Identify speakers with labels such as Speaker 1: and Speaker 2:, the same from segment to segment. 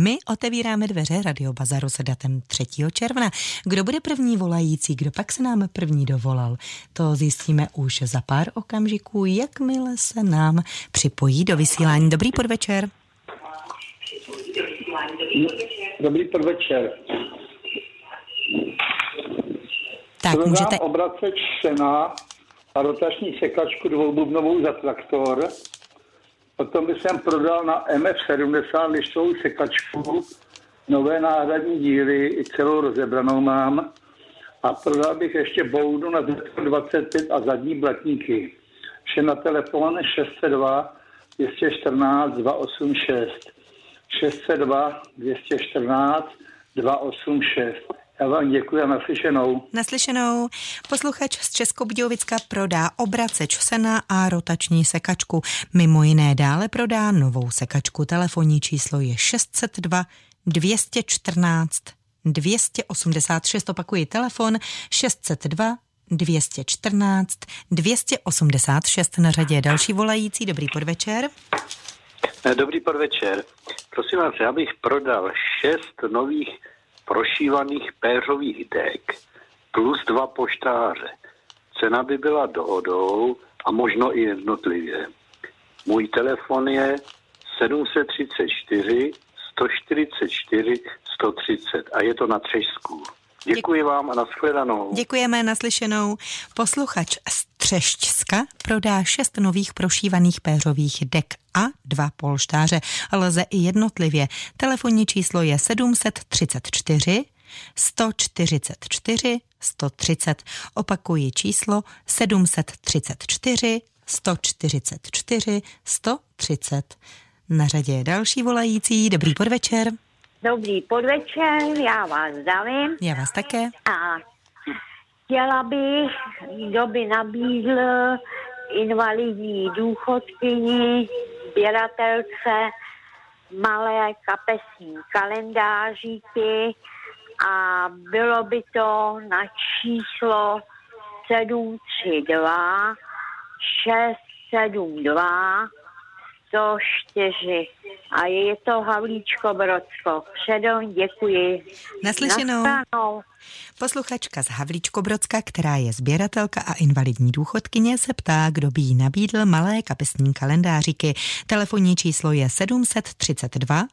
Speaker 1: My otevíráme dveře Radio Bazaru s datem 3. června. Kdo bude první volající, kdo pak se nám první dovolal, to zjistíme už za pár okamžiků, jakmile se nám připojí do vysílání. Dobrý podvečer.
Speaker 2: Dobrý podvečer.
Speaker 1: Tak
Speaker 2: Prodám
Speaker 1: můžete...
Speaker 2: obraceč sena a rotační sekačku dvoububnovou za traktor. Potom jsem prodal na MF70 lištovou sekačku, nové náhradní díly, i celou rozebranou mám. A prodal bych ještě boudu na 25 a zadní blatníky. Vše na telefon 602 214 286. 602 214 286. Já vám děkuji a naslyšenou.
Speaker 1: Naslyšenou. Posluchač z Českobudějovicka prodá obraceč sena a rotační sekačku. Mimo jiné dále prodá novou sekačku. Telefonní číslo je 602 214 286. Opakuji telefon 602 214 286. Na řadě je další volající. Dobrý podvečer.
Speaker 3: Dobrý podvečer. Prosím vás, já bych prodal šest nových prošívaných péřových dek plus dva poštáře. Cena by byla dohodou a možno i jednotlivě. Můj telefon je 734 144 130 a je to na Třešsku. Děkuji vám a nashledanou.
Speaker 1: Děkujeme naslyšenou. Posluchač z Třešťska prodá šest nových prošívaných péřových dek a dva polštáře. Lze i jednotlivě. Telefonní číslo je 734 144 130. Opakuji číslo 734 144 130. Na řadě je další volající. Dobrý podvečer.
Speaker 4: Dobrý podvečer, já vás zdravím.
Speaker 1: Já vás také.
Speaker 4: A chtěla bych, kdo by nabídl invalidní důchodkyni, sběratelce, malé kapesní kalendáříky a bylo by to na číslo 732 672 104 a je to Havlíčko Brodsko. Předem děkuji.
Speaker 1: Naslyšenou.
Speaker 4: Nastanou.
Speaker 1: Posluchačka z Havlíčko-Brodska, která je sběratelka a invalidní důchodkyně, se ptá, kdo by jí nabídl malé kapesní kalendáříky. Telefonní číslo je 732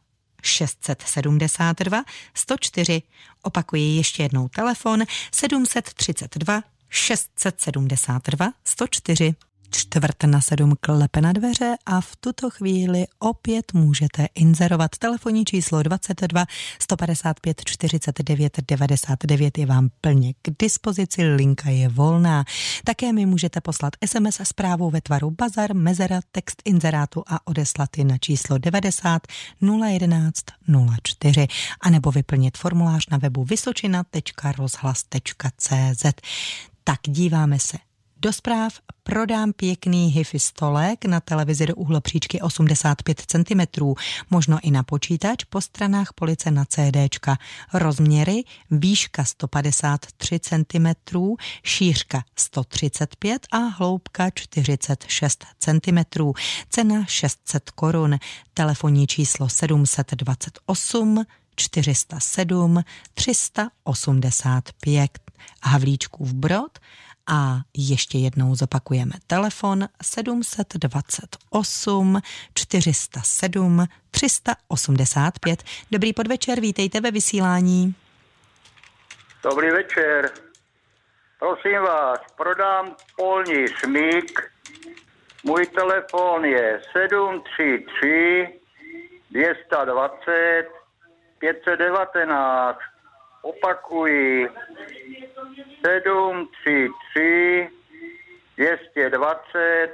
Speaker 1: 672 104. Opakuji ještě jednou telefon 732 672 104 čtvrt na sedm klepe na dveře a v tuto chvíli opět můžete inzerovat. Telefonní číslo 22 155 49 99 je vám plně k dispozici, linka je volná. Také mi můžete poslat SMS zprávou ve tvaru bazar, mezera, text inzerátu a odeslat ji na číslo 90 011 04 anebo vyplnit formulář na webu vysočina.rozhlas.cz. Tak díváme se do zpráv prodám pěkný hifi stolek na televizi do uhlopříčky 85 cm, možno i na počítač po stranách police na CDčka. Rozměry výška 153 cm, šířka 135 a hloubka 46 cm. Cena 600 korun. Telefonní číslo 728 407 385 Havlíčkův Brod a ještě jednou zopakujeme telefon 728 407 385. Dobrý podvečer, vítejte ve vysílání.
Speaker 2: Dobrý večer. Prosím vás, prodám polní smík. Můj telefon je 733 220 519. Opakuji 733 220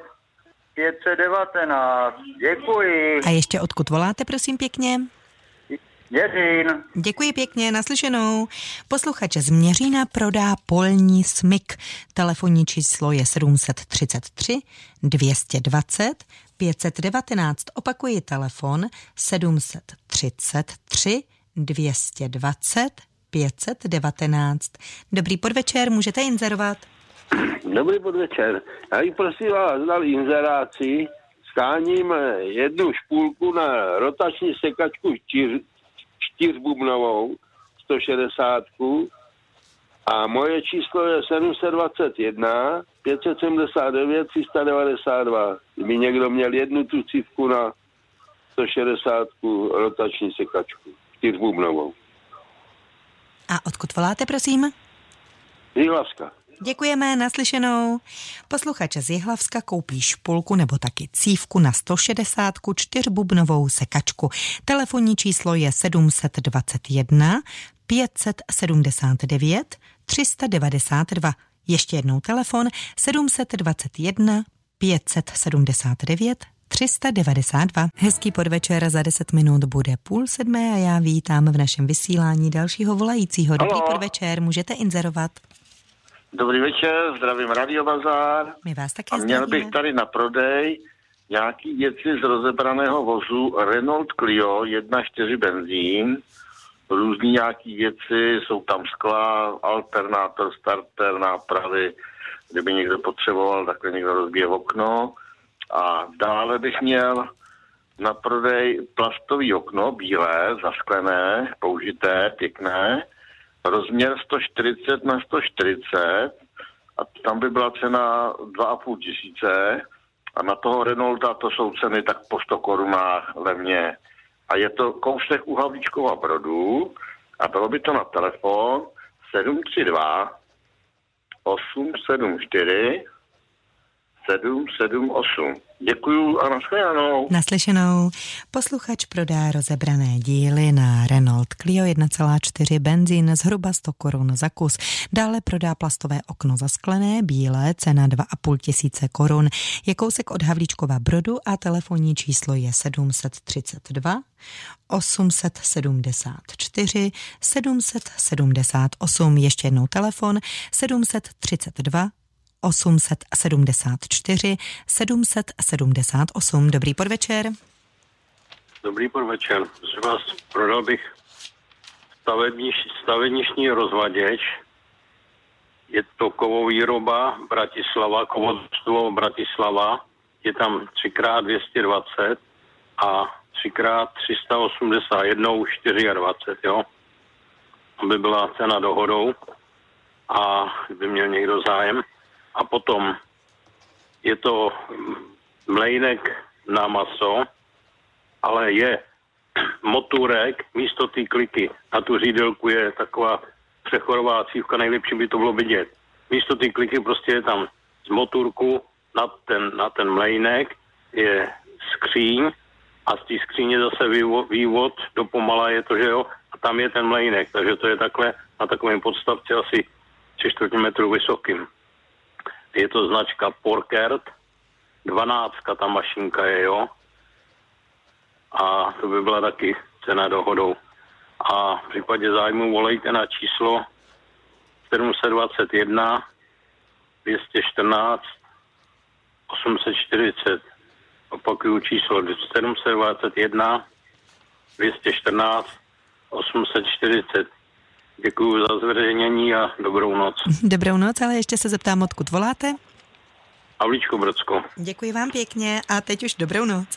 Speaker 2: 519. Děkuji.
Speaker 1: A ještě odkud voláte, prosím pěkně?
Speaker 2: Měřín.
Speaker 1: Děkuji pěkně, naslyšenou. Posluchač z Měřína prodá polní smyk. Telefonní číslo je 733 220 519. Opakuji telefon 733 220 519. Dobrý podvečer, můžete inzerovat.
Speaker 5: Dobrý podvečer. Já bych prosím vás dal inzeráci, skáním jednu špůlku na rotační sekačku čtyř, čtyřbubnovou 160 a moje číslo je 721 579 392. Kdyby někdo měl jednu tu cívku na 160 rotační sekačku, čtyřbubnovou.
Speaker 1: A odkud voláte, prosím?
Speaker 5: Jihlavska.
Speaker 1: Děkujeme, naslyšenou. Posluchač z Jihlavska koupí špulku nebo taky cívku na 160 čtyřbubnovou sekačku. Telefonní číslo je 721 579 392. Ještě jednou telefon 721 579 392. Hezký podvečer, za 10 minut bude půl sedmé a já vítám v našem vysílání dalšího volajícího. Dobrý
Speaker 3: Halo.
Speaker 1: podvečer, můžete inzerovat.
Speaker 3: Dobrý večer, zdravím Radio Bazar.
Speaker 1: My vás také
Speaker 3: A měl
Speaker 1: zdravíme.
Speaker 3: bych tady na prodej nějaký věci z rozebraného vozu Renault Clio 1.4 benzín. Různý nějaký věci, jsou tam skla, alternátor, starter, nápravy. Kdyby někdo potřeboval, takhle někdo rozbije okno. A dále bych měl na prodej plastový okno, bílé, zasklené, použité, pěkné, rozměr 140 na 140 a tam by byla cena 2,5 tisíce. A na toho Renaulta to jsou ceny tak po 100 korunách levně. A je to kousek u Havlíčkova Brodu. A bylo by to na telefon 732 874 778. Děkuju a nashledanou.
Speaker 1: Naslyšenou. Posluchač prodá rozebrané díly na Renault Clio 1,4 benzín zhruba 100 korun za kus. Dále prodá plastové okno zasklené, bílé, cena 2,5 tisíce korun. Je kousek od Havlíčkova Brodu a telefonní číslo je 732 874 778. Ještě jednou telefon 732 874 778. Dobrý podvečer.
Speaker 6: Dobrý podvečer. Z vás prodal bych stavebniš, stavebniční rozvaděč. Je to kovovýroba Bratislava, kovodstvo Bratislava. Je tam 3x220 a 3x381 24, jo. Aby byla cena dohodou a kdyby měl někdo zájem. A potom je to mlejnek na maso, ale je motůrek místo té kliky. Na tu řídelku je taková přechodová cívka, nejlepší by to bylo vidět. Místo té kliky prostě je tam z motůrku na ten, na ten mlejnek je skříň a z té skříně zase vývod, vývod do pomala je to, že jo, a tam je ten mlejnek, takže to je takhle na takovém podstavci asi 3 čtvrtě metru vysokým. Je to značka Porkert, 12 ta mašinka je, jo, a to by byla taky cena dohodou. A v případě zájmu volejte na číslo 721 214 840. Opakuju číslo 721 214 840. Děkuji za zveřejnění a dobrou noc.
Speaker 1: Dobrou noc, ale ještě se zeptám, odkud voláte.
Speaker 6: Havlíčko Brodsko.
Speaker 1: Děkuji vám pěkně a teď už dobrou noc.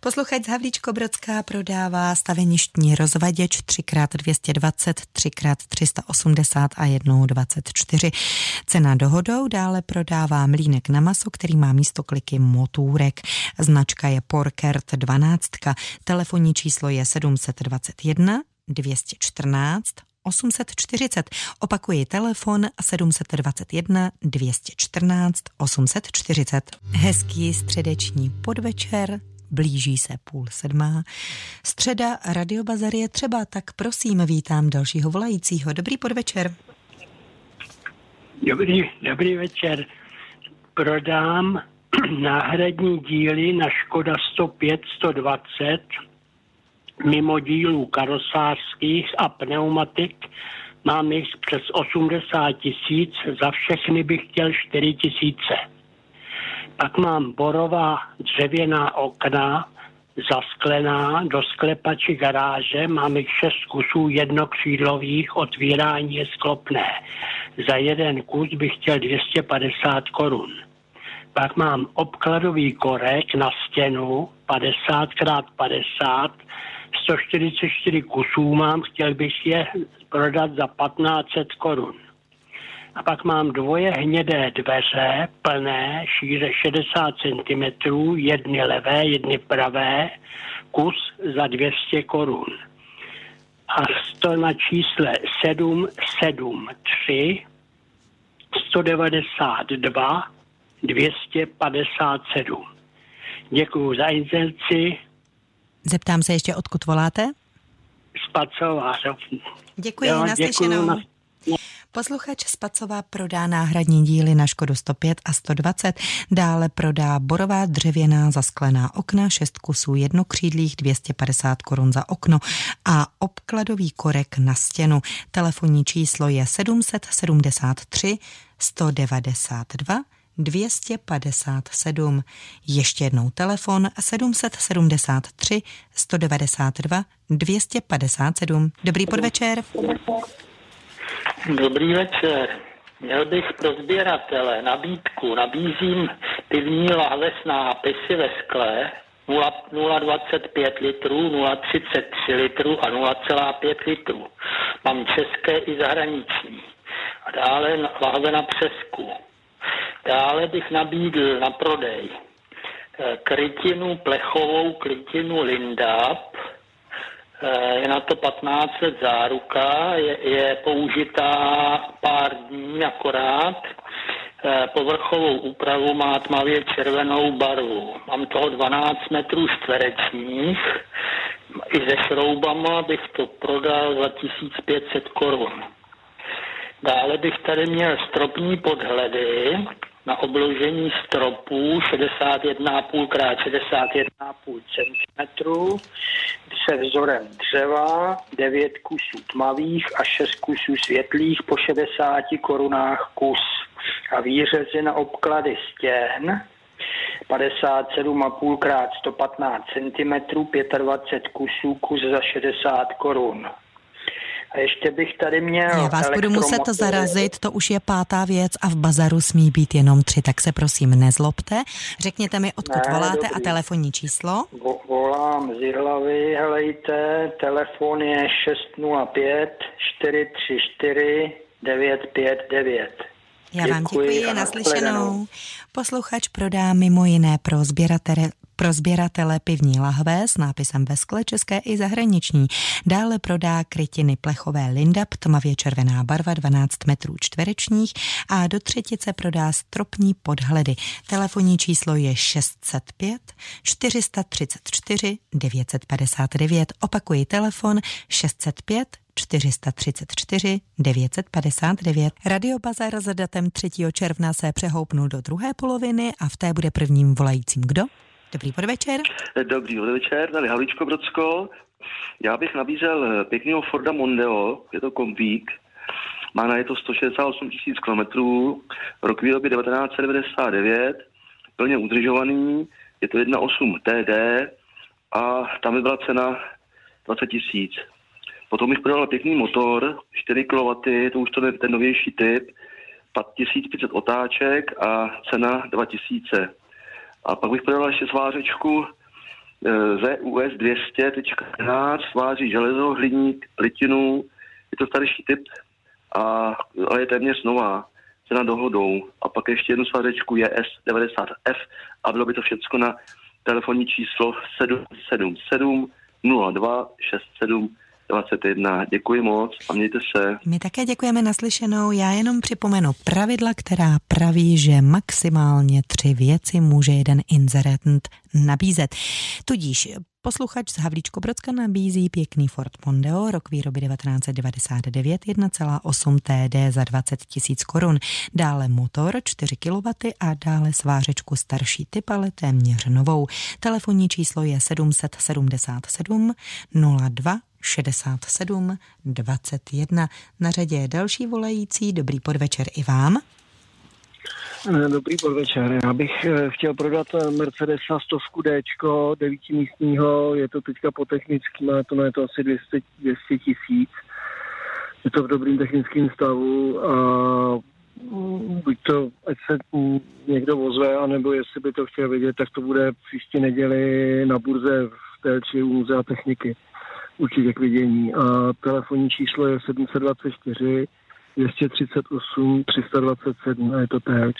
Speaker 1: Posluchač z Havlíčko Brodská prodává staveništní rozvaděč 3x220, 3x380 a 1,24. Cena dohodou dále prodává mlínek na maso, který má místo kliky motůrek. Značka je Porkert 12. Telefonní číslo je 721 214 840. Opakuji telefon 721 214 840. Hezký středeční podvečer, blíží se půl sedmá. Středa Radio Bazar je třeba, tak prosím, vítám dalšího volajícího. Dobrý podvečer.
Speaker 7: Dobrý, dobrý večer. Prodám náhradní díly na Škoda 105 120 mimo dílů karosářských a pneumatik. Mám jich přes 80 tisíc, za všechny bych chtěl 4 tisíce. Pak mám borová dřevěná okna, zasklená do sklepači garáže, mám jich šest kusů jednokřídlových, otvírání je sklopné. Za jeden kus bych chtěl 250 korun. Pak mám obkladový korek na stěnu 50 x 50 144 kusů mám, chtěl bych je prodat za 1500 korun. A pak mám dvoje hnědé dveře, plné, šíře 60 cm, jedny levé, jedny pravé, kus za 200 korun. A to na čísle 773 192 257. Děkuji za inzerci.
Speaker 1: Zeptám se ještě, odkud voláte?
Speaker 7: Spacová.
Speaker 1: Děkuji, jo, naslyšenou. Na... Posluchač Spacová prodá náhradní díly na Škodu 105 a 120, dále prodá borová dřevěná zasklená okna, 6 kusů jednokřídlých, 250 korun za okno a obkladový korek na stěnu. Telefonní číslo je 773 192 257. Ještě jednou telefon 773 192 257. Dobrý podvečer.
Speaker 8: Dobrý večer. Měl bych pro sběratele nabídku. Nabízím pivní lahve s nápisy ve skle 0,25 litrů, 0,33 litrů a 0,5 litrů. Mám české i zahraniční. A dále lahve na přesku. Dále bych nabídl na prodej eh, krytinu plechovou, krytinu Lindap, eh, je na to 15 let záruka, je, je použitá pár dní akorát. Eh, povrchovou úpravu má tmavě červenou barvu. Mám toho 12 metrů čtverečních. I se šroubama bych to prodal za 1500 korun. Dále bych tady měl stropní podhledy, na obložení stropů 61,5 x 61,5 cm se vzorem dřeva, 9 kusů tmavých a 6 kusů světlých po 60 korunách kus a výřezy na obklady stěn 57,5 x 115 cm, 25 kusů, kus za 60 korun. A ještě bych tady měl...
Speaker 1: Já vás budu muset zarazit, to už je pátá věc a v bazaru smí být jenom tři, tak se prosím nezlobte. Řekněte mi, odkud ne, voláte dobrý. a telefonní číslo.
Speaker 8: Vo, volám z Jihlavy, helejte, telefon je 605 434 959.
Speaker 1: Já vám děkuji, naslyšenou. Posluchač prodá mimo jiné pro sběratele, pro sběratele pivní lahve s nápisem ve skle české i zahraniční. Dále prodá krytiny plechové Lindap, tmavě červená barva 12 metrů čtverečních a do třetice prodá stropní podhledy. Telefonní číslo je 605 434 959. Opakuji telefon 605 434 959. Radio Bazar za datem 3. června se přehoupnul do druhé poloviny a v té bude prvním volajícím kdo? Dobrý podvečer.
Speaker 5: Dobrý podvečer, tady Havličko Brodsko. Já bych nabízel pěkného Forda Mondeo, je to kompík, má na je to 168 tisíc kilometrů, rok výroby 1999, plně udržovaný, je to 1.8 TD a tam by byla cena 20 tisíc. Potom bych prodal pěkný motor, 4 kW, to už to je ten novější typ, 1500 otáček a cena 2000. A pak bych prodal ještě svářečku eh, US 200.11, sváří železo, hliník, litinu, je to starší typ, a, ale je téměř nová, cena dohodou. A pak ještě jednu svářečku JS 90F a bylo by to všechno na telefonní číslo 777 02 67 21. Děkuji moc a mějte se.
Speaker 1: My také děkujeme naslyšenou. Já jenom připomenu pravidla, která praví, že maximálně tři věci může jeden inzerent nabízet. Tudíž Posluchač z Havlíčko-Brodska nabízí pěkný Ford Mondeo, rok výroby 1999, 1,8 TD za 20 tisíc korun. Dále motor 4 kW a dále svářečku starší typ, ale téměř novou. Telefonní číslo je 777 02 67 21. Na řadě je další volající. Dobrý podvečer i vám.
Speaker 9: Eh, dobrý podvečer. Já bych eh, chtěl prodat eh, Mercedes na stovku D, devítimístního, je to teďka po technickým, má to, je to asi 200, 200 tisíc. Je to v dobrým technickém stavu a mm, buď to, ať se někdo ozve, anebo jestli by to chtěl vědět, tak to bude příští neděli na burze v Telči u Muzea techniky. Určitě k vidění. A telefonní číslo je 724 238 327 a je to Telč.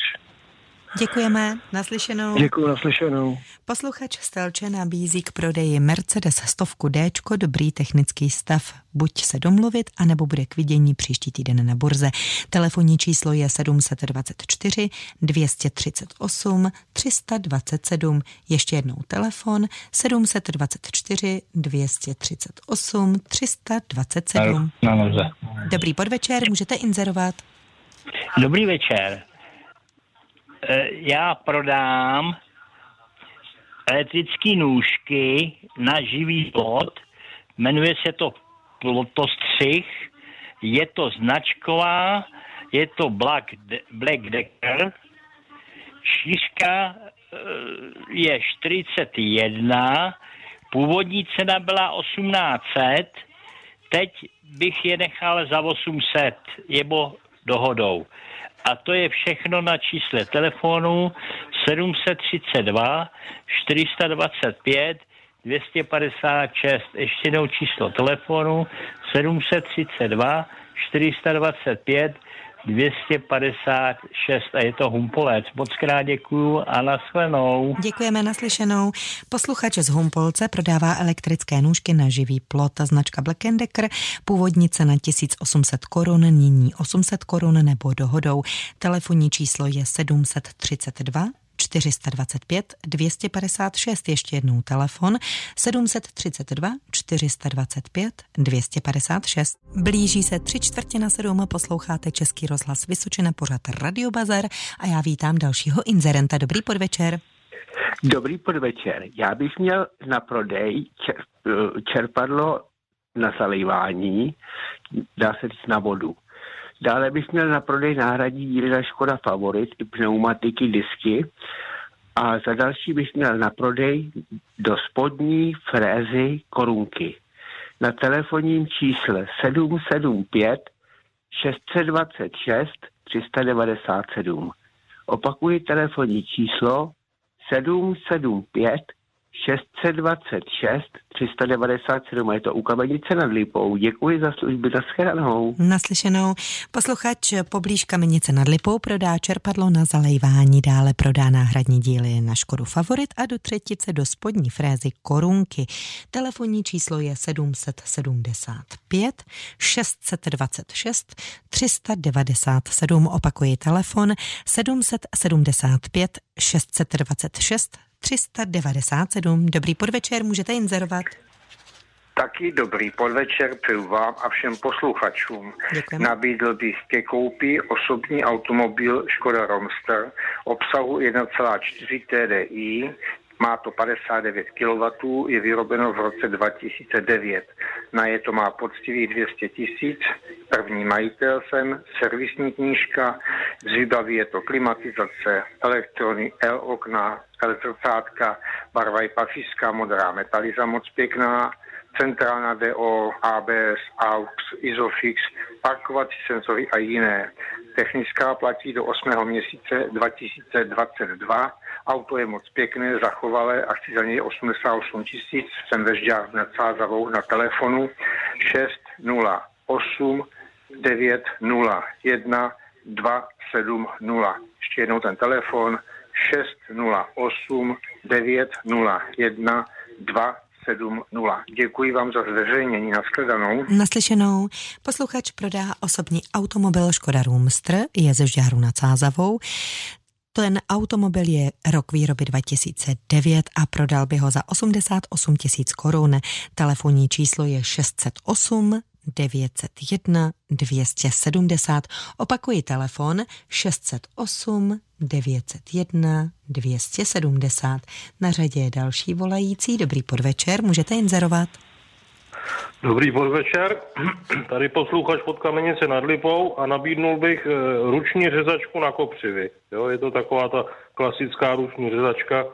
Speaker 1: Děkujeme, naslyšenou.
Speaker 9: Děkuji, naslyšenou.
Speaker 1: Posluchač Stelče nabízí k prodeji Mercedes stovku D, dobrý technický stav. Buď se domluvit, anebo bude k vidění příští týden na burze. Telefonní číslo je 724 238 327. Ještě jednou telefon 724 238 327. Dobrý podvečer, můžete inzerovat.
Speaker 10: Dobrý večer. Eh, já prodám elektrické nůžky na živý plot, jmenuje se to plotostřih, je to značková, je to Black, Black Decker, šířka eh, je 41, původní cena byla 1800, teď bych je nechal za 800, jebo dohodou. A to je všechno na čísle telefonu 732 425 256. Ještě jednou číslo telefonu 732 425 256 a je to Humpolec. Moc krát děkuju a nashledanou.
Speaker 1: Děkujeme naslyšenou. Posluchač z Humpolce prodává elektrické nůžky na živý plot. Značka Black Decker, původní cena 1800 korun, nyní 800 korun nebo dohodou. Telefonní číslo je 732 425 256, ještě jednou telefon 732 425 256. Blíží se tři čtvrtě na sedm, posloucháte Český rozhlas Vysočina, pořad Radio Bazar a já vítám dalšího inzerenta. Dobrý podvečer.
Speaker 11: Dobrý podvečer. Já bych měl na prodej čerpadlo na zalivání, dá se říct na vodu. Dále bych měl na prodej náhradní díly na Škoda Favorit i pneumatiky, disky. A za další bych měl na prodej do spodní frézy korunky. Na telefonním čísle 775 626 397. Opakuji telefonní číslo 775 626 397 a je to u Kamenice nad Lipou. Děkuji za služby, naschledanou.
Speaker 1: Naslyšenou. Posluchač poblíž Kamenice nad Lipou prodá čerpadlo na zalejvání, dále prodá náhradní díly na Škodu Favorit a do třetice do spodní frézy korunky. Telefonní číslo je 775 626 397. Opakuji telefon 775 626 397. Dobrý podvečer, můžete inzerovat.
Speaker 12: Taky dobrý podvečer přeju vám a všem posluchačům.
Speaker 1: Děkujeme.
Speaker 12: Nabídl bych ke koupi osobní automobil Škoda Romster obsahu 1,4 TDI, má to 59 kW, je vyrobeno v roce 2009. Na je to má poctivých 200 tisíc. První majitel jsem, servisní knížka, z výbavy je to klimatizace, elektrony, L okna, L zrcátka, barva je pafiská, modrá metaliza moc pěkná, centrálna DO, ABS, AUX, ISOFIX, parkovací senzory a jiné. Technická platí do 8. měsíce 2022. Auto je moc pěkné, zachovalé a chci za něj 88 tisíc. Jsem ve Žďách nad Sázavou na telefonu 608 901 270. Ještě jednou ten telefon 608 901 270. 7.0. Děkuji vám za zveřejnění. Naschledanou.
Speaker 1: Naslyšenou. Posluchač prodá osobní automobil Škoda Roomster, je ze Žďáru nad Sázavou. Ten automobil je rok výroby 2009 a prodal by ho za 88 tisíc korun. Telefonní číslo je 608 901 270. Opakuji telefon 608 901 270. Na řadě je další volající. Dobrý podvečer, můžete inzerovat.
Speaker 13: Dobrý podvečer, tady posluchač pod Kamenice nad Lipou a nabídnul bych eh, ruční řezačku na kopřivy. Jo, je to taková ta klasická ruční řezačka,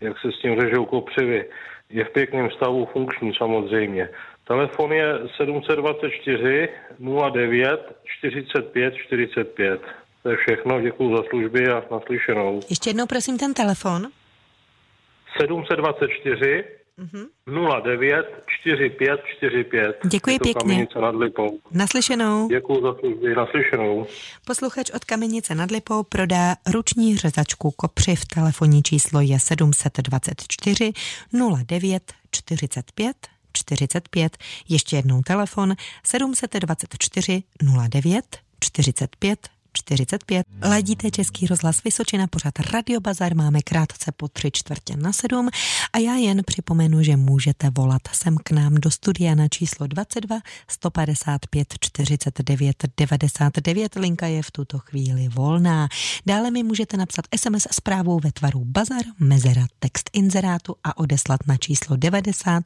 Speaker 13: jak se s tím řežou kopřivy. Je v pěkném stavu funkční samozřejmě. Telefon je 724 09 45 45. To je všechno, děkuji za služby a naslyšenou.
Speaker 1: Ještě jednou prosím ten telefon.
Speaker 13: 724 09 45 45.
Speaker 1: Děkuji
Speaker 13: to
Speaker 1: pěkně.
Speaker 13: Kamenice nad Lipou.
Speaker 1: Naslyšenou.
Speaker 13: Děkuji za služby, naslyšenou.
Speaker 1: Posluchač od Kamenice nad Lipou prodá ruční řezačku kopřiv. Telefonní číslo je 724 09 45 45. Ještě jednou telefon 724 09 45 45. Ladíte Český rozhlas Vysočina, pořád Radio Bazar, máme krátce po tři čtvrtě na sedm a já jen připomenu, že můžete volat sem k nám do studia na číslo 22 155 49 99. Linka je v tuto chvíli volná. Dále mi můžete napsat SMS zprávou ve tvaru Bazar, mezera, text inzerátu a odeslat na číslo 90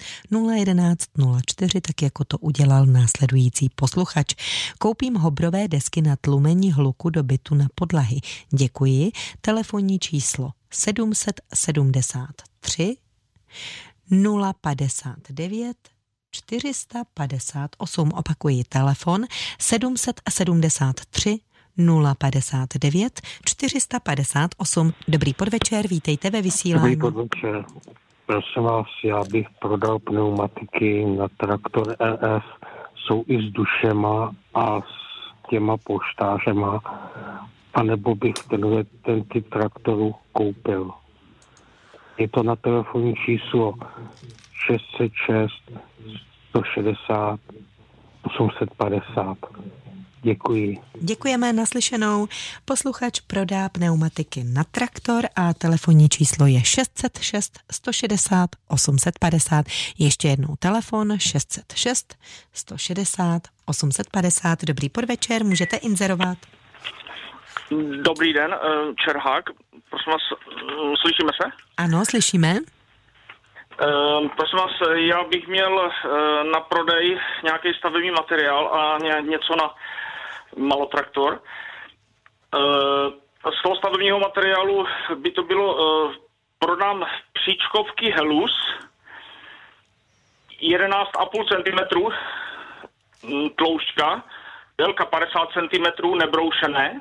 Speaker 1: 011 04, tak jako to udělal následující posluchač. Koupím hobrové desky na tlumení hluku do bytu na podlahy. Děkuji. Telefonní číslo 773 059 458. Opakuji telefon 773 059 458. Dobrý podvečer, vítejte ve vysílání.
Speaker 14: Dobrý podvečer. Prosím vás, já bych prodal pneumatiky na traktor EF. Jsou i s dušema a s těma poštářema, anebo bych tenhle, ten typ traktoru koupil. Je to na telefonní číslo 606 160 850. Děkuji.
Speaker 1: Děkujeme naslyšenou. Posluchač prodá pneumatiky na traktor a telefonní číslo je 606 160 850. Ještě jednou telefon 606 160 850. Dobrý podvečer, můžete inzerovat.
Speaker 15: Dobrý den, eh, Čerhák. Prosím vás, mm, slyšíme se?
Speaker 1: Ano, slyšíme.
Speaker 15: Eh, Prosím vás, já bych měl eh, na prodej nějaký stavební materiál a ně- něco na malotraktor. Eh, Z toho stavebního materiálu by to bylo, eh, prodám příčkovky Helus 11,5 cm mm, tloušťka, délka 50 cm nebroušené,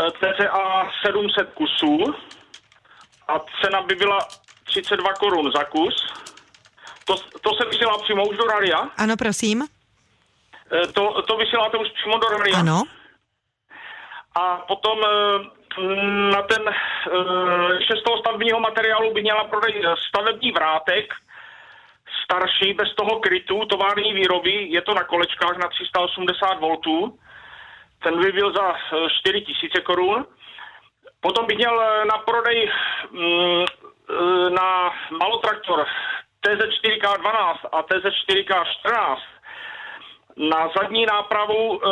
Speaker 15: Eh, cca 700 kusů a cena by byla 32 korun za kus. To, to se vysílá přímo už do rádia?
Speaker 1: Ano, prosím.
Speaker 15: Eh, To, to vysíláte už přímo do rádia?
Speaker 1: Ano.
Speaker 15: A potom eh, na ten eh, toho stavebního materiálu by měla prodej stavební vrátek, starší, bez toho krytu, tovární výroby, je to na kolečkách na 380 V. Ten by byl za eh, 4 000 korun. Potom bych měl na prodej mm, na malotraktor TZ4K12 a TZ4K14 na zadní nápravu e,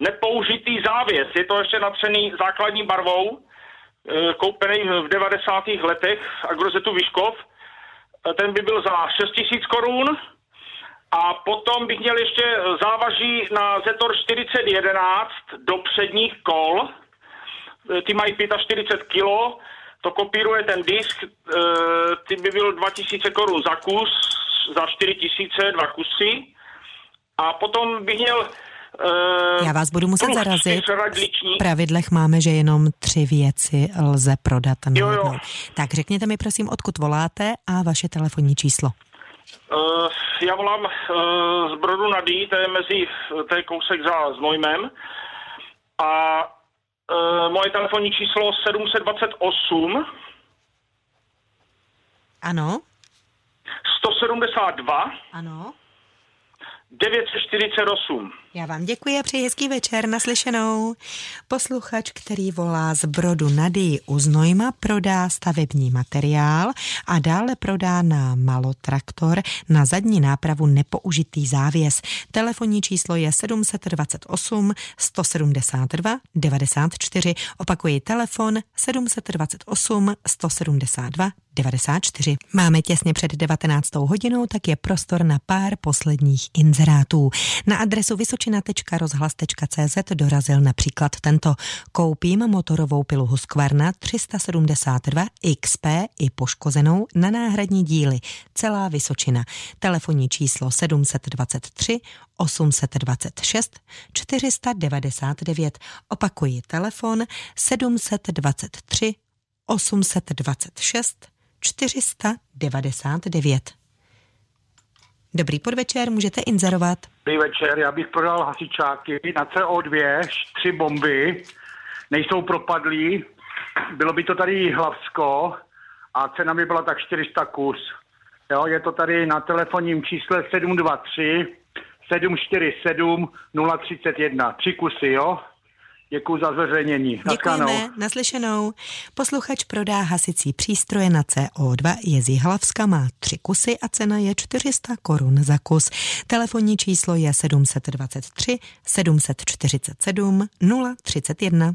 Speaker 15: nepoužitý závěs. Je to ještě natřený základní barvou, e, koupený v 90. letech Agrozetu Vyškov. E, ten by byl za 6 000 korun. A potom bych měl ještě závaží na Zetor 4011 do předních kol. Ty mají 45 kg, to kopíruje ten disk, ty by byl 2000 korun za kus, za 4000 dva kusy. A potom bych měl e,
Speaker 1: Já vás budu muset
Speaker 15: plus
Speaker 1: zarazit. V pravidlech máme, že jenom tři věci lze prodat
Speaker 15: Jo, jo.
Speaker 1: Tak řekněte mi prosím, odkud voláte a vaše telefonní číslo.
Speaker 15: Uh, já volám uh, z Brodu nad Dý, to je mezi, to je kousek za Znojmem. A uh, moje telefonní číslo 728
Speaker 1: Ano,
Speaker 15: 172
Speaker 1: ano.
Speaker 15: 948.
Speaker 1: Já vám děkuji a přeji hezký večer naslyšenou. Posluchač, který volá z Brodu Nady u Znojma, prodá stavební materiál a dále prodá na malotraktor na zadní nápravu nepoužitý závěs. Telefonní číslo je 728 172 94. Opakuji telefon 728 172 94. Máme těsně před 19. hodinou, tak je prostor na pár posledních inzerátů. Na adresu vysočina.rozhlas.cz dorazil například tento. Koupím motorovou pilu Husqvarna 372 XP i poškozenou na náhradní díly. Celá Vysočina. Telefonní číslo 723 826 499. Opakuji telefon 723 826 499. Dobrý podvečer, můžete inzerovat.
Speaker 16: Dobrý večer, já bych prodal hasičáky na CO2, tři bomby, nejsou propadlí, bylo by to tady Hlavsko a cena by byla tak 400 kus. Jo, je to tady na telefonním čísle 723 747 031. Tři kusy, jo? Děkuji za zveřejnění.
Speaker 1: Děkujeme, naslyšenou. Posluchač prodá hasicí přístroje na CO2 je z Jihlavska, má tři kusy a cena je 400 korun za kus. Telefonní číslo je 723 747 031.